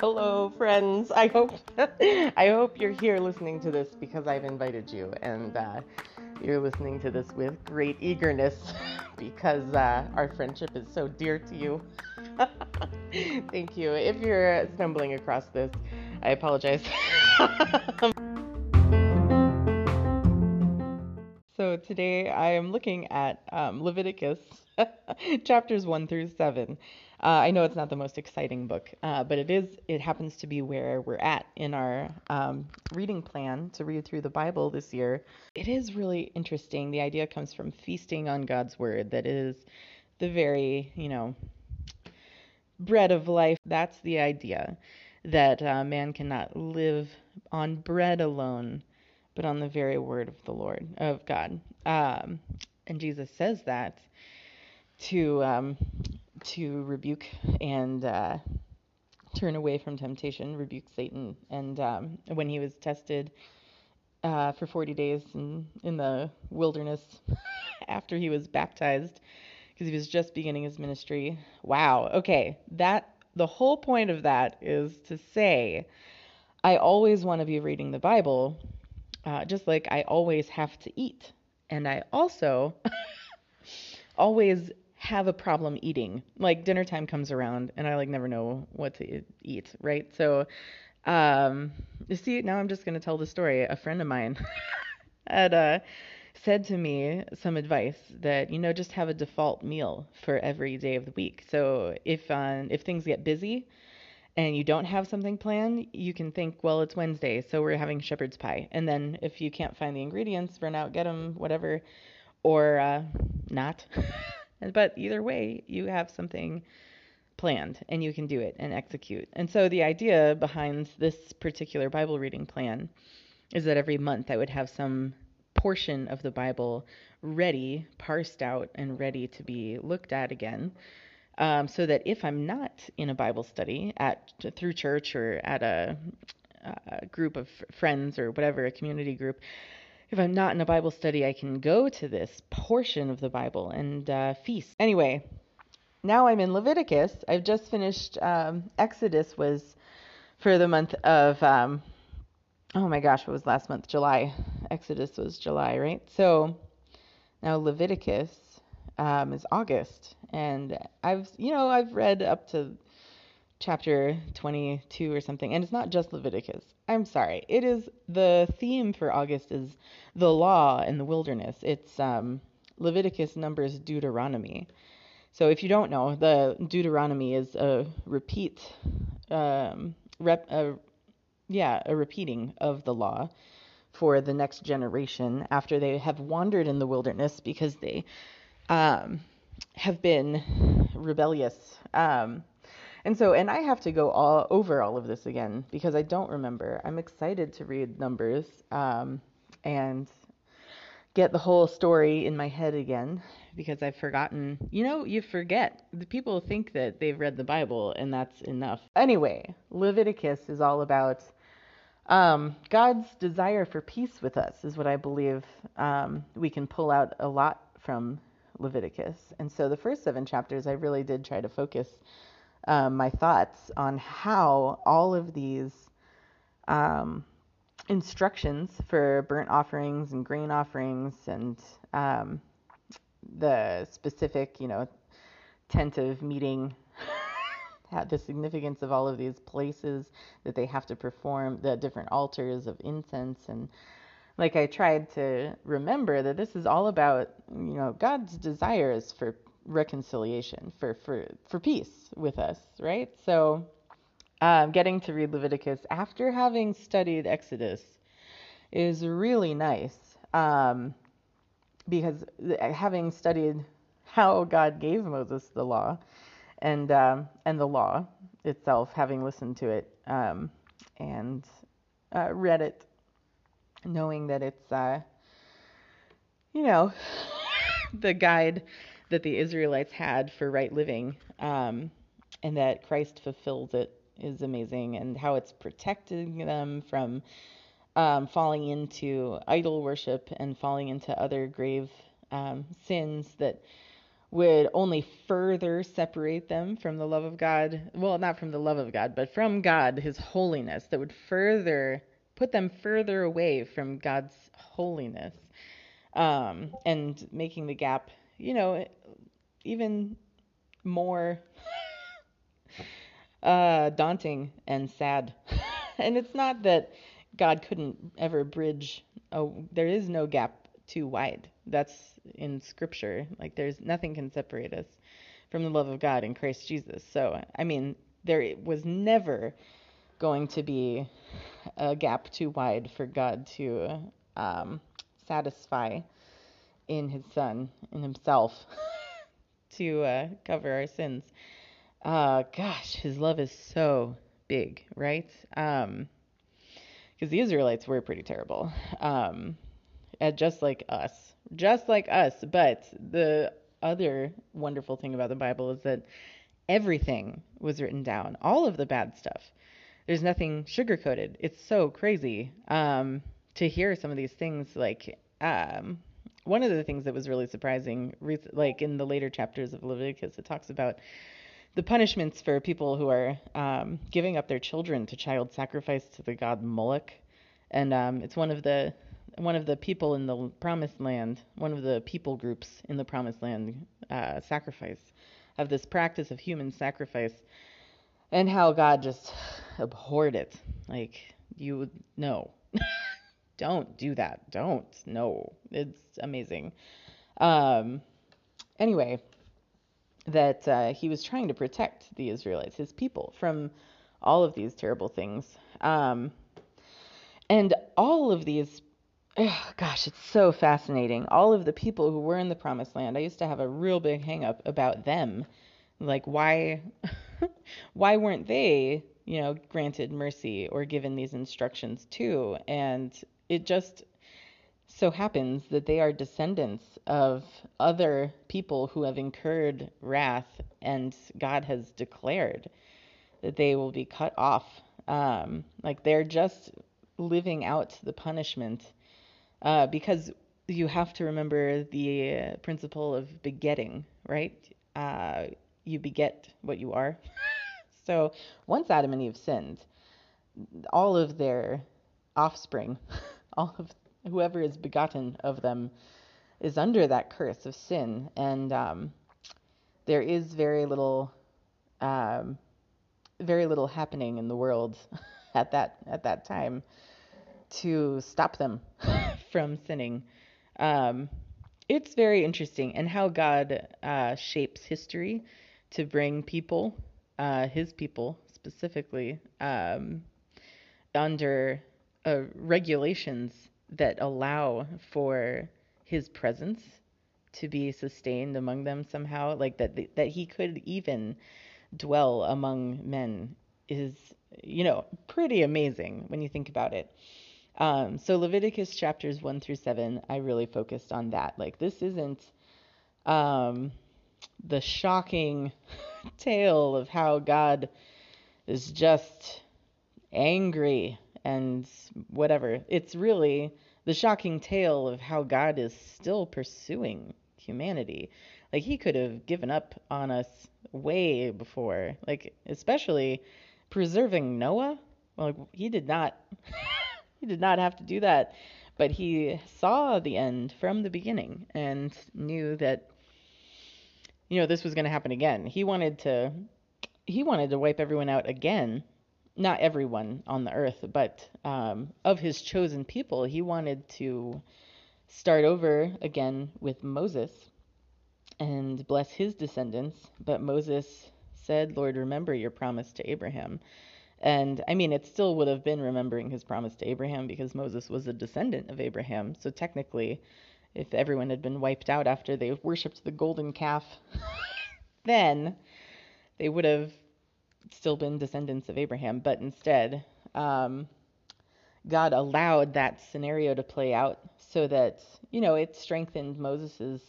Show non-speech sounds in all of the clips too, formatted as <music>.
Hello, friends. I hope <laughs> I hope you're here listening to this because I've invited you, and uh, you're listening to this with great eagerness <laughs> because uh, our friendship is so dear to you. <laughs> Thank you. If you're stumbling across this, I apologize. Today I am looking at um, Leviticus <laughs> chapters 1 through 7. Uh, I know it's not the most exciting book, uh, but it is. It happens to be where we're at in our um, reading plan to read through the Bible this year. It is really interesting. The idea comes from feasting on God's word. That is the very, you know, bread of life. That's the idea that uh, man cannot live on bread alone, but on the very word of the Lord of God. Um, and Jesus says that to um, to rebuke and uh, turn away from temptation, rebuke Satan. And um, when he was tested uh, for 40 days in, in the wilderness <laughs> after he was baptized, because he was just beginning his ministry. Wow. Okay. That the whole point of that is to say, I always want to be reading the Bible, uh, just like I always have to eat, and I also <laughs> always have a problem eating. Like dinner time comes around and I like never know what to eat, right? So um you see now I'm just going to tell the story. A friend of mine <laughs> had uh said to me some advice that you know just have a default meal for every day of the week. So if uh, if things get busy and you don't have something planned, you can think, well, it's Wednesday, so we're having shepherd's pie. And then if you can't find the ingredients, run out, get them, whatever, or uh, not. <laughs> But either way, you have something planned and you can do it and execute. And so the idea behind this particular Bible reading plan is that every month I would have some portion of the Bible ready, parsed out, and ready to be looked at again. Um, so that if I'm not in a Bible study at through church or at a, a group of friends or whatever, a community group, if I'm not in a Bible study, I can go to this portion of the Bible and uh, feast. Anyway, now I'm in Leviticus. I've just finished um, Exodus was for the month of um, oh my gosh, what was last month? July. Exodus was July, right? So now Leviticus um, is August, and I've you know I've read up to chapter 22 or something, and it's not just Leviticus. I'm sorry. It is the theme for August is the law in the wilderness. It's um, Leviticus, Numbers, Deuteronomy. So if you don't know, the Deuteronomy is a repeat, um, rep, yeah, a repeating of the law for the next generation after they have wandered in the wilderness because they um, have been rebellious. Um, and so, and I have to go all over all of this again because I don't remember. I'm excited to read Numbers um, and get the whole story in my head again because I've forgotten. You know, you forget. The people think that they've read the Bible and that's enough. Anyway, Leviticus is all about um, God's desire for peace with us, is what I believe um, we can pull out a lot from Leviticus. And so the first seven chapters, I really did try to focus um, my thoughts on how all of these um, instructions for burnt offerings and grain offerings and um, the specific, you know, tent of meeting, <laughs> the significance of all of these places that they have to perform, the different altars of incense and like I tried to remember that this is all about, you know, God's desires for reconciliation, for for for peace with us, right? So, um, getting to read Leviticus after having studied Exodus is really nice um, because having studied how God gave Moses the law and um, and the law itself, having listened to it um, and uh, read it, knowing that it's uh, you know <laughs> the guide that the Israelites had for right living, um, and that Christ fulfills it is amazing, and how it's protecting them from um, falling into idol worship and falling into other grave um, sins that would only further separate them from the love of God. Well, not from the love of God, but from God, His holiness, that would further put them further away from God's holiness um, and making the gap, you know, even more <laughs> uh, daunting and sad. <laughs> and it's not that God couldn't ever bridge, oh, there is no gap too wide. That's in scripture. Like there's nothing can separate us from the love of God in Christ Jesus. So, I mean, there was never going to be a gap too wide for God to um, satisfy in His Son, in Himself, <laughs> to uh, cover our sins. Uh, gosh, His love is so big, right? Because um, the Israelites were pretty terrible, um, just like us, just like us. But the other wonderful thing about the Bible is that everything was written down, all of the bad stuff. There's nothing sugar coated. It's so crazy um, to hear some of these things. Like um, one of the things that was really surprising, like in the later chapters of Leviticus, it talks about the punishments for people who are um, giving up their children to child sacrifice to the god Moloch, and um, it's one of the one of the people in the promised land, one of the people groups in the promised land uh, sacrifice, of this practice of human sacrifice, and how God just abhorred it. Like you would know, <laughs> don't do that. Don't. No, it's amazing. Um, anyway, that uh, he was trying to protect the Israelites, his people, from all of these terrible things. Um, and all of these, gosh, it's so fascinating. All of the people who were in the promised land, I used to have a real big hang up about them. Like, why, <laughs> <laughs> why weren't they, you know, granted mercy or given these instructions too? And it just so happens that they are descendants of other people who have incurred wrath, and God has declared that they will be cut off. Um, like they're just living out the punishment uh, because you have to remember the uh, principle of begetting, right? Uh, you beget what you are. <laughs> so once Adam and Eve sinned, all of their offspring, <laughs> all of whoever is begotten of them is under that curse of sin, and um, there is very little, um, very little happening in the world <laughs> at that at that time to stop them from sinning. Um, it's very interesting, and how God uh, shapes history to bring people, uh, His people specifically, um, under uh, regulations that allow for his presence to be sustained among them somehow like that that he could even dwell among men is you know pretty amazing when you think about it. Um, so leviticus chapters 1 through 7 i really focused on that. Like this isn't um, the shocking <laughs> tale of how god is just angry and whatever. It's really the shocking tale of how God is still pursuing humanity. Like he could have given up on us way before. Like especially preserving Noah. Like he did not <laughs> he did not have to do that, but he saw the end from the beginning and knew that you know this was going to happen again. He wanted to he wanted to wipe everyone out again not everyone on the earth, but um, of his chosen people, he wanted to start over again with Moses and bless his descendants. But Moses said, Lord, remember your promise to Abraham. And I mean, it still would have been remembering his promise to Abraham because Moses was a descendant of Abraham. So technically, if everyone had been wiped out after they worshipped the golden calf, <laughs> then they would have still been descendants of Abraham, but instead, um, God allowed that scenario to play out so that, you know, it strengthened Moses'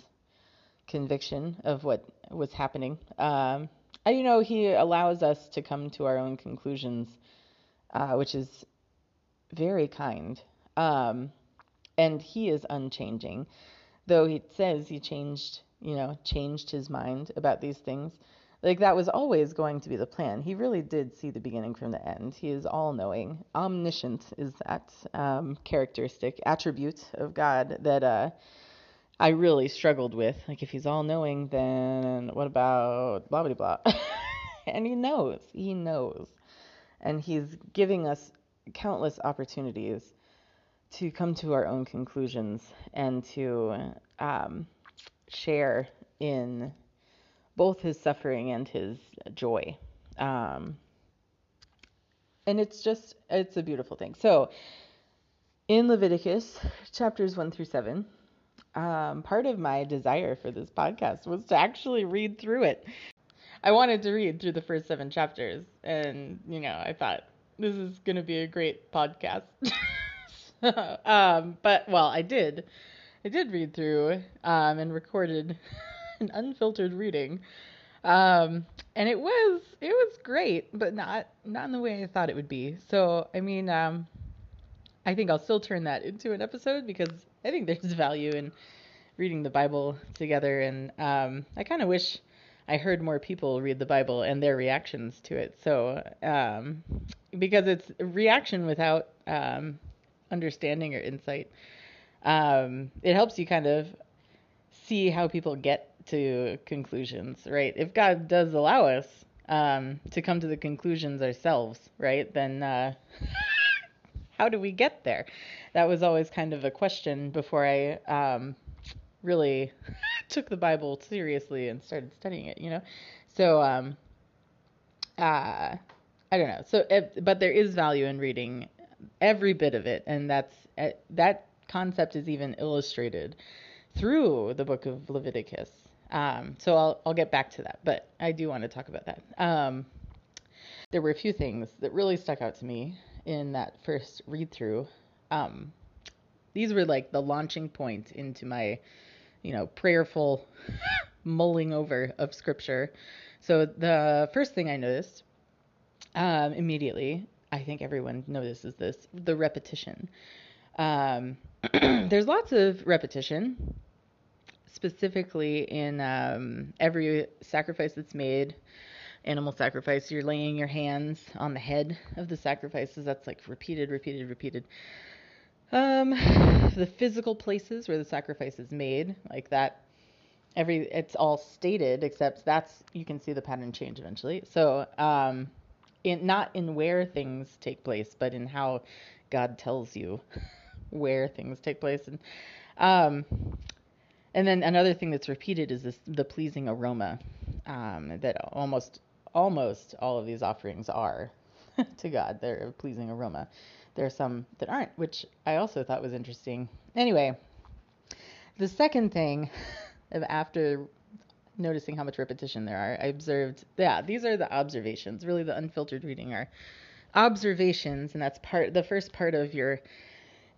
conviction of what was happening. Um, and, you know, he allows us to come to our own conclusions, uh, which is very kind. Um, and he is unchanging, though he says he changed you know, changed his mind about these things. Like that was always going to be the plan. He really did see the beginning from the end. He is all knowing. Omniscient is that um, characteristic, attribute of God that uh, I really struggled with. Like, if he's all knowing, then what about blah, blah, blah. <laughs> and he knows. He knows. And he's giving us countless opportunities to come to our own conclusions and to um, share in both his suffering and his joy. Um, and it's just, it's a beautiful thing. So, in Leviticus chapters 1 through 7, um, part of my desire for this podcast was to actually read through it. I wanted to read through the first seven chapters, and you know, I thought this is going to be a great podcast. <laughs> <laughs> um, but well, I did. I did read through um, and recorded <laughs> an unfiltered reading, um, and it was it was great, but not not in the way I thought it would be. So I mean, um, I think I'll still turn that into an episode because I think there's <laughs> value in reading the Bible together, and um, I kind of wish I heard more people read the Bible and their reactions to it. So um, because it's reaction without um, understanding or insight, um, it helps you kind of see how people get to conclusions, right? If God does allow us um, to come to the conclusions ourselves, right, then uh, <laughs> how do we get there? That was always kind of a question before I um, really <laughs> took the Bible seriously and started studying it, you know? So, um, uh, I don't know. So, it, but there is value in reading every bit of it, and that's uh, that concept is even illustrated through the book of Leviticus. Um, so I'll I'll get back to that, but I do want to talk about that. Um, there were a few things that really stuck out to me in that first read through. Um, these were like the launching point into my, you know, prayerful <laughs> mulling over of scripture. So the first thing I noticed um, immediately, I think everyone notices this, the repetition. Um, <clears throat> there's lots of repetition, specifically in um, every sacrifice that's made animal sacrifice, you're laying your hands on the head of the sacrifices. That's like repeated, repeated, repeated. Um, the physical places where the sacrifice is made, like that, every it's all stated except that's you can see the pattern change eventually. So, um, in not in where things take place, but in how God tells you <laughs> where things take place, and um, and then another thing that's repeated is this the pleasing aroma um, that almost almost all of these offerings are <laughs> to God. They're a pleasing aroma. There are some that aren't, which I also thought was interesting. Anyway, the second thing <laughs> after noticing how much repetition there are, I observed, yeah, these are the observations. Really, the unfiltered reading are observations, and that's part the first part of your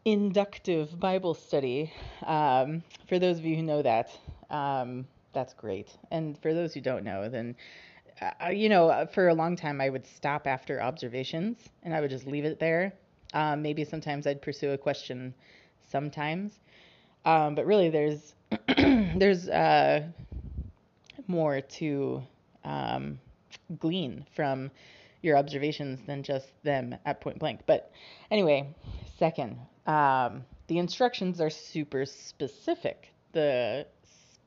inductive Bible study. Um, for those of you who know that, um, that's great. And for those who don't know, then uh, you know, uh, for a long time, I would stop after observations and I would just leave it there. Um, maybe sometimes I'd pursue a question, sometimes, um, but really, there's <clears throat> there's uh, more to um, glean from your observations than just them at point blank. But anyway, second, um, the instructions are super specific. The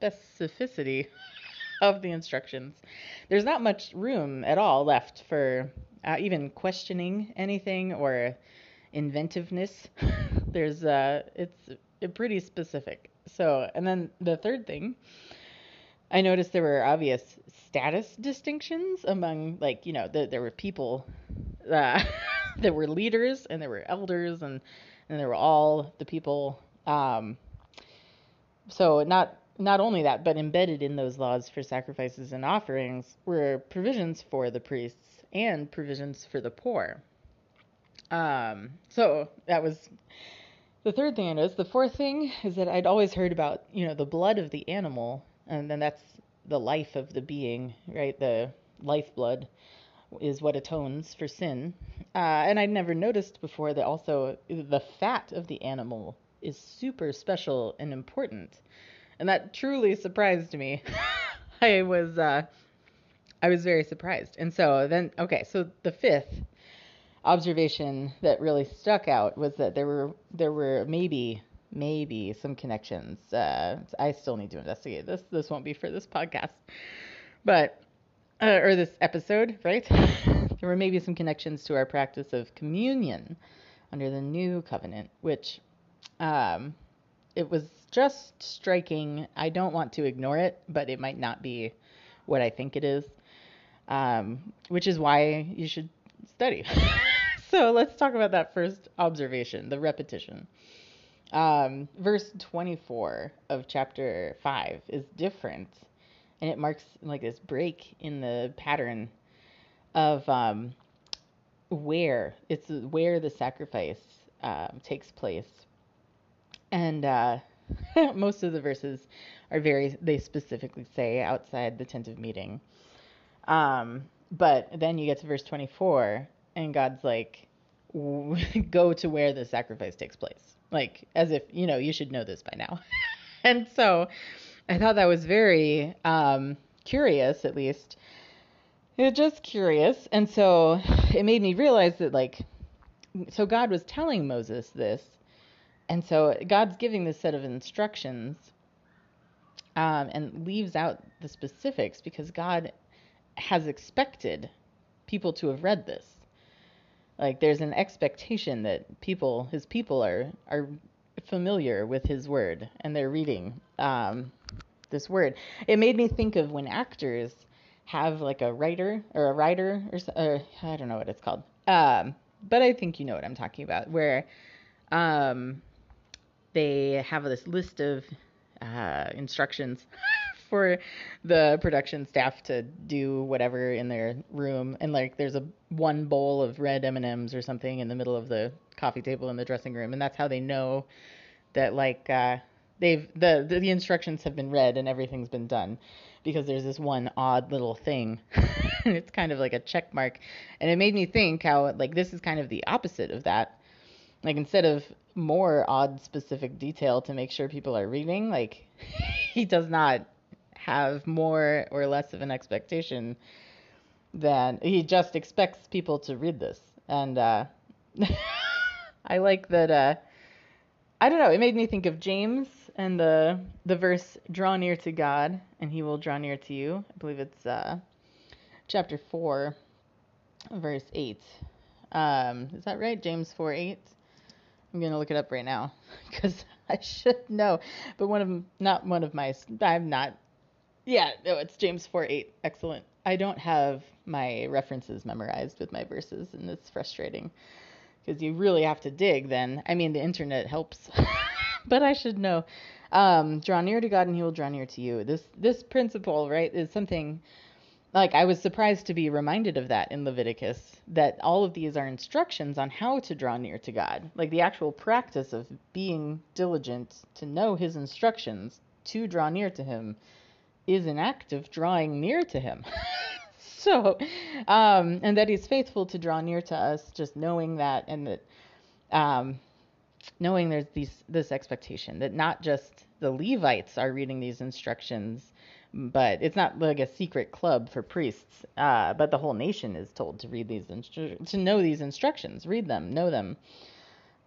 specificity <laughs> of the instructions. There's not much room at all left for uh, even questioning anything or inventiveness. <laughs> There's uh, it's pretty specific. So, and then the third thing, I noticed there were obvious status distinctions among like you know the, there were people uh, <laughs> that were leaders and there were elders and and there were all the people. Um, so not not only that, but embedded in those laws for sacrifices and offerings were provisions for the priests and provisions for the poor. Um, so that was the third thing I noticed. The fourth thing is that I'd always heard about, you know, the blood of the animal, and then that's the life of the being, right? The lifeblood is what atones for sin. Uh, and I'd never noticed before that also the fat of the animal is super special and important and that truly surprised me. <laughs> I was uh, I was very surprised, and so then okay, so the fifth observation that really stuck out was that there were there were maybe maybe some connections. Uh, I still need to investigate this. This won't be for this podcast, but uh, or this episode, right? <laughs> there were maybe some connections to our practice of communion under the new covenant, which um, it was just striking. I don't want to ignore it, but it might not be what I think it is, um, which is why you should study. <laughs> so let's talk about that first observation, the repetition. Um, verse 24 of chapter 5 is different, and it marks like this break in the pattern of um, where it's where the sacrifice um, takes place, and uh, <laughs> most of the verses are very they specifically say outside the tent of meeting. Um, but then you get to verse 24, and God's like, <laughs> go to where the sacrifice takes place. Like, as if, you know, you should know this by now. <laughs> and so I thought that was very um, curious, at least. It just curious. And so it made me realize that, like, so God was telling Moses this. And so God's giving this set of instructions um, and leaves out the specifics because God has expected people to have read this. Like there's an expectation that people, his people, are are familiar with his word and they're reading um, this word. It made me think of when actors have like a writer or a writer or, or I don't know what it's called. Um, but I think you know what I'm talking about, where um, they have this list of uh, instructions <laughs> for the production staff to do whatever in their room. And like there's a one bowl of red M&Ms or something in the middle of the coffee table in the dressing room. And that's how they know that like uh they've the the, the instructions have been read and everything's been done. Because there's this one odd little thing. <laughs> And it's kind of like a check mark. And it made me think how like this is kind of the opposite of that. Like instead of more odd specific detail to make sure people are reading like <laughs> he does not have more or less of an expectation than he just expects people to read this. And uh, <laughs> I like that. Uh, I don't know. It made me think of James and the the verse "Draw near to God, and He will draw near to you." I believe it's uh, chapter four, verse eight. Um, is that right? James four eight. I'm gonna look it up right now <laughs> because I should know. But one of not one of my I'm not yeah, no, it's James 4 8. Excellent. I don't have my references memorized with my verses, and it's frustrating because you really have to dig then. I mean, the internet helps, <laughs> but I should know. Um, draw near to God, and He will draw near to you. This this principle, right, is something like I was surprised to be reminded of that in Leviticus. That all of these are instructions on how to draw near to God, like the actual practice of being diligent to know His instructions to draw near to Him is an act of drawing near to him. <laughs> so, um, and that he's faithful to draw near to us, just knowing that, and that, um, knowing there's these this expectation that not just the Levites are reading these instructions, but it's not like a secret club for priests, uh, but the whole nation is told to read these instru- to know these instructions, read them, know them.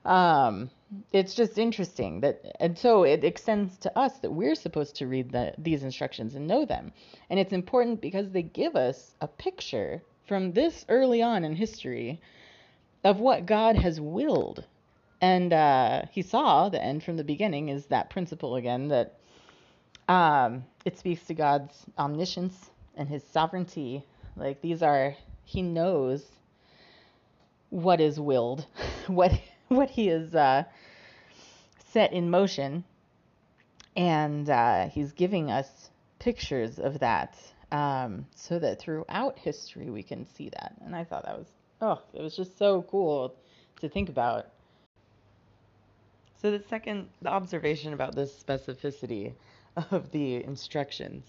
Um, it's just interesting that, and so it extends to us that we're supposed to read the, these instructions and know them. And it's important because they give us a picture from this early on in history of what God has willed. And uh, he saw the end from the beginning is that principle again that um, it speaks to God's omniscience and his sovereignty. Like these are, he knows what is willed, <laughs> what <laughs> what he has uh, set in motion, and uh, he's giving us pictures of that, um, so that throughout history we can see that. And I thought that was oh, it was just so cool to think about. So the second the observation about this specificity of the instructions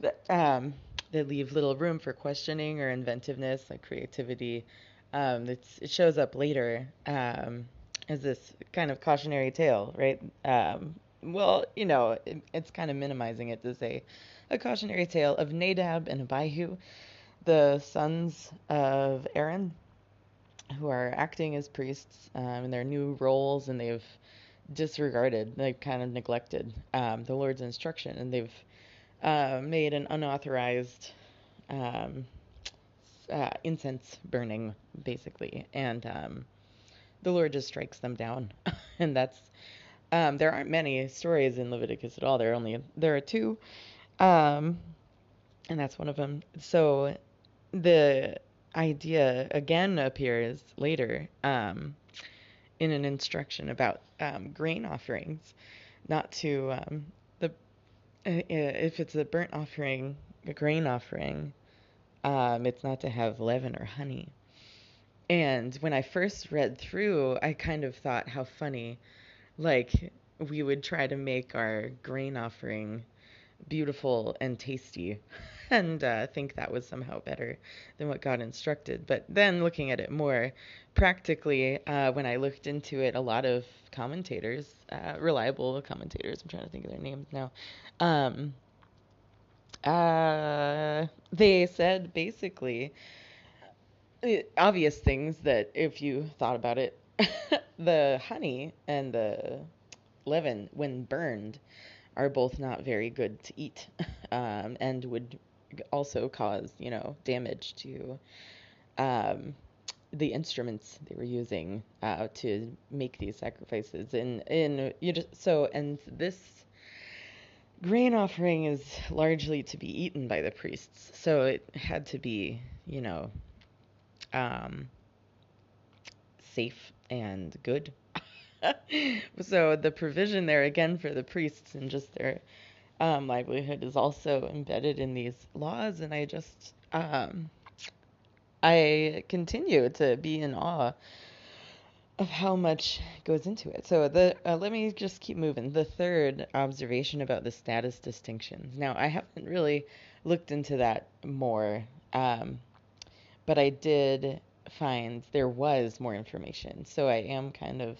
that um, that leave little room for questioning or inventiveness, like creativity. Um, it shows up later um, as this kind of cautionary tale, right? Um, well, you know, it, it's kind of minimizing it to say a cautionary tale of Nadab and Abihu, the sons of Aaron, who are acting as priests um, in their new roles, and they've disregarded, they've kind of neglected um, the Lord's instruction, and they've uh, made an unauthorized um, uh, incense burning, basically, and um, the Lord just strikes them down, <laughs> and that's um, there aren't many stories in Leviticus at all. There are only there are two, um, and that's one of them. So the idea again appears later um, in an instruction about um, grain offerings, not to um, the uh, if it's a burnt offering, a grain offering, um, it's not to have leaven or honey. And when I first read through, I kind of thought how funny, like we would try to make our grain offering beautiful and tasty <laughs> and uh, think that was somehow better than what God instructed. But then looking at it more practically, uh, when I looked into it, a lot of commentators, uh, reliable commentators, I'm trying to think of their names now, um, uh, they said basically obvious things that if you thought about it, <laughs> the honey and the leaven, when burned, are both not very good to eat <laughs> um, and would also cause, you know, damage to um, the instruments they were using uh, to make these sacrifices. And in you just so and this grain offering is largely to be eaten by the priests, so it had to be, you know, um, safe and good. <laughs> so the provision there again for the priests and just their um, livelihood is also embedded in these laws, and I just um, I continue to be in awe of how much goes into it. So the uh, let me just keep moving. The third observation about the status distinctions. Now I haven't really looked into that more, um, but I did find there was more information. So I am kind of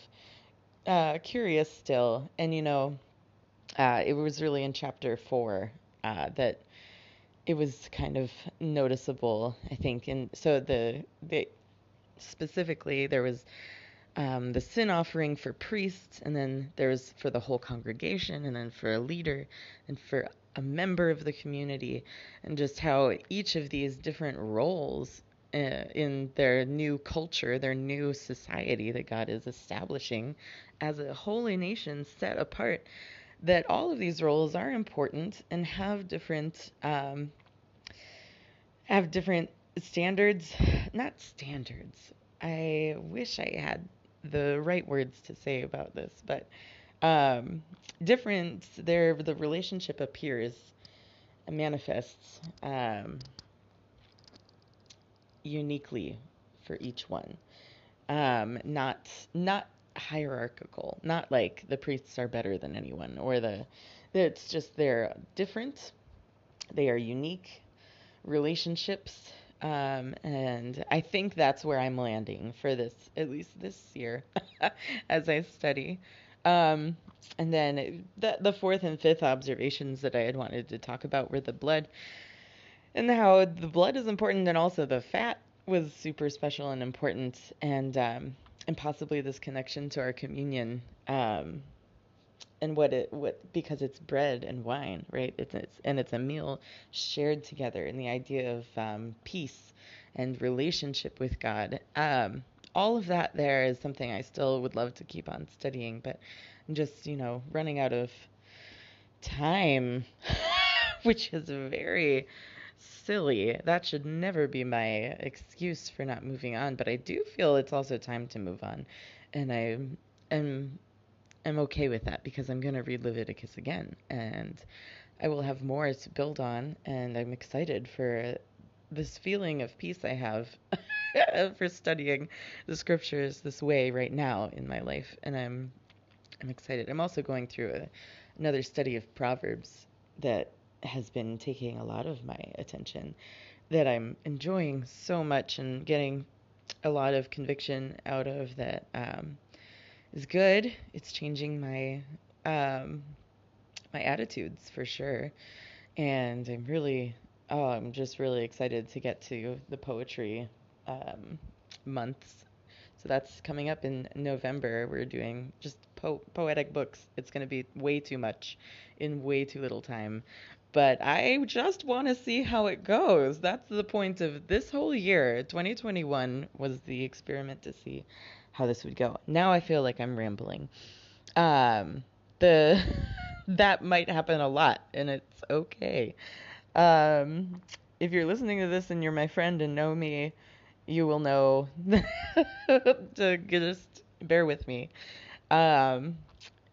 uh, curious still, and you know, uh, it was really in chapter four uh, that it was kind of noticeable, I think. And so the the specifically there was um, the sin offering for priests, and then there was for the whole congregation, and then for a leader, and for a member of the community, and just how each of these different roles uh, in their new culture, their new society that God is establishing as a holy nation set apart, that all of these roles are important and have different um, have different standards, not standards. I wish I had the right words to say about this, but um, different. There, the relationship appears, manifests. Um, uniquely for each one. Um, not not hierarchical, not like the priests are better than anyone or the it's just they're different. They are unique relationships. Um, and I think that's where I'm landing for this, at least this year, <laughs> as I study. Um, and then the, the fourth and fifth observations that I had wanted to talk about were the blood and how the blood is important and also the fat was super special and important and um, and possibly this connection to our communion um, and what it what because it's bread and wine right? It's, it's and it's a meal shared together and the idea of um, peace and relationship with God um, all of that there is something I still would love to keep on studying but I'm just you know running out of time <laughs> which is very silly. That should never be my excuse for not moving on. But I do feel it's also time to move on, and I am am okay with that because I'm going to read Leviticus again, and I will have more to build on, and I'm excited for this feeling of peace I have <laughs> for studying the scriptures this way right now in my life, and I'm I'm excited. I'm also going through a, another study of Proverbs that has been taking a lot of my attention that I'm enjoying so much and getting a lot of conviction out of that um, is good. It's changing my um, my attitudes for sure. And I'm really, oh, I'm just really excited to get to the poetry um, months. So that's coming up in November. We're doing just po- poetic books. It's going to be way too much in way too little time. But I just want to see how it goes. That's the point of this whole year. 2021 was the experiment to see how this would go. Now I feel like I'm rambling. Um, the <laughs> that might happen a lot, and it's okay. Um, if you're listening to this and you're my friend and know me, you will know <laughs> to just bear with me. Um,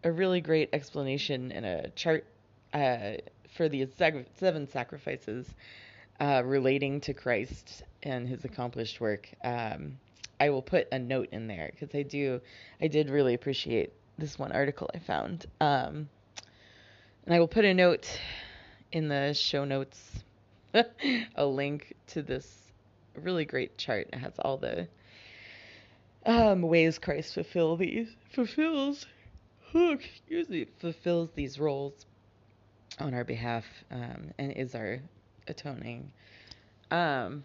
a really great explanation and a chart uh, for the seven sacrifices uh, relating to Christ and his accomplished work. Um, I will put a note in there because I do, I did really appreciate this one article I found. Um, and I will put a note in the show notes, <laughs> a link to this really great chart. It has all the um, ways Christ fulfill these fulfills oh, <laughs> excuse me fulfills these roles on our behalf um, and is our atoning um,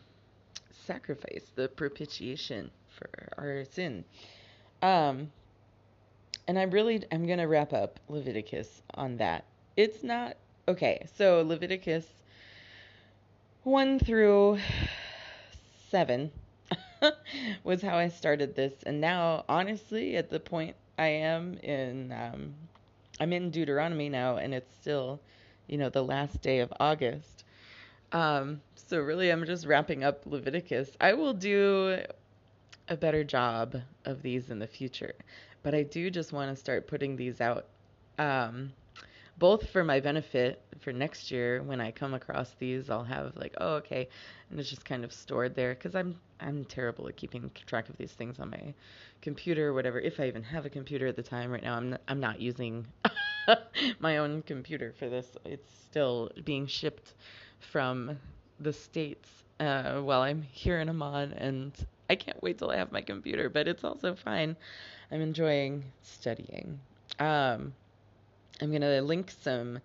sacrifice, the propitiation for our sin. Um, and I really I'm gonna wrap up Leviticus on that. It's not okay. So Leviticus one through seven <laughs> was how I started this, and now honestly, at the point I am in, um, I'm in Deuteronomy now, and it's still, you know, the last day of August. Um, so really, I'm just wrapping up Leviticus. I will do a better job of these in the future, but I do just want to start putting these out. Um, both for my benefit for next year when I come across these I'll have like oh okay and it's just kind of stored there cuz I'm I'm terrible at keeping track of these things on my computer or whatever if I even have a computer at the time right now I'm not, I'm not using <laughs> <laughs> my own computer for this. It's still being shipped from the states uh, while I'm here in Amman and I can't wait till I have my computer but it's also fine. I'm enjoying studying. Um I'm going to link some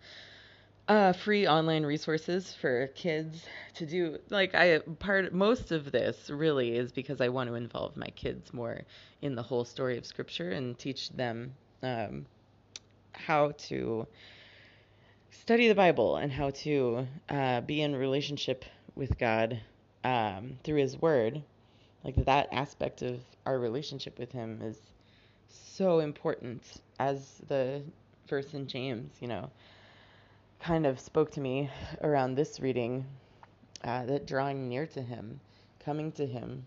uh, free online resources for kids to do. Like I part most of this really is because I want to involve my kids more in the whole story of Scripture and teach them um, how to study the Bible and how to uh, be in relationship with God um, through His Word. Like that aspect of our relationship with Him is so important as the verse in James, you know, kind of spoke to me around this reading uh, that drawing near to Him, coming to Him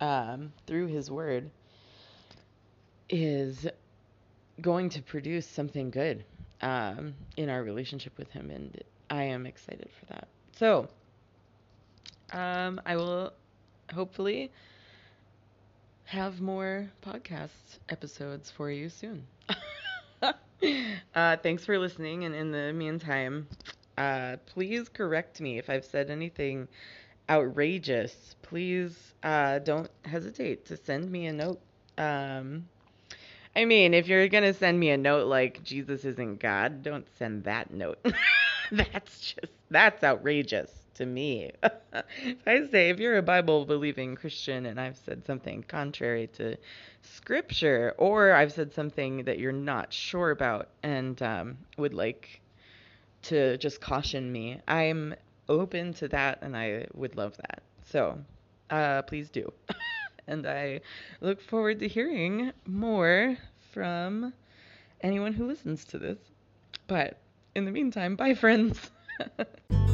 um, through His Word, is going to produce something good um, in our relationship with Him, and I am excited for that. So, um, I will hopefully have more podcast episodes for you soon. <laughs> uh, thanks for listening. And in the meantime, uh, please correct me if I've said anything outrageous. Please uh, don't hesitate to send me a note. Um, I mean, if you're going to send me a note like Jesus isn't God, don't send that note. <laughs> that's just, that's outrageous to me. <laughs> if I say, if you're a Bible believing Christian and I've said something contrary to scripture, or I've said something that you're not sure about and um, would like to just caution me, I'm open to that and I would love that. So uh, please do. <laughs> and I look forward to hearing more from anyone who listens to this. But in the meantime, bye, friends. <laughs>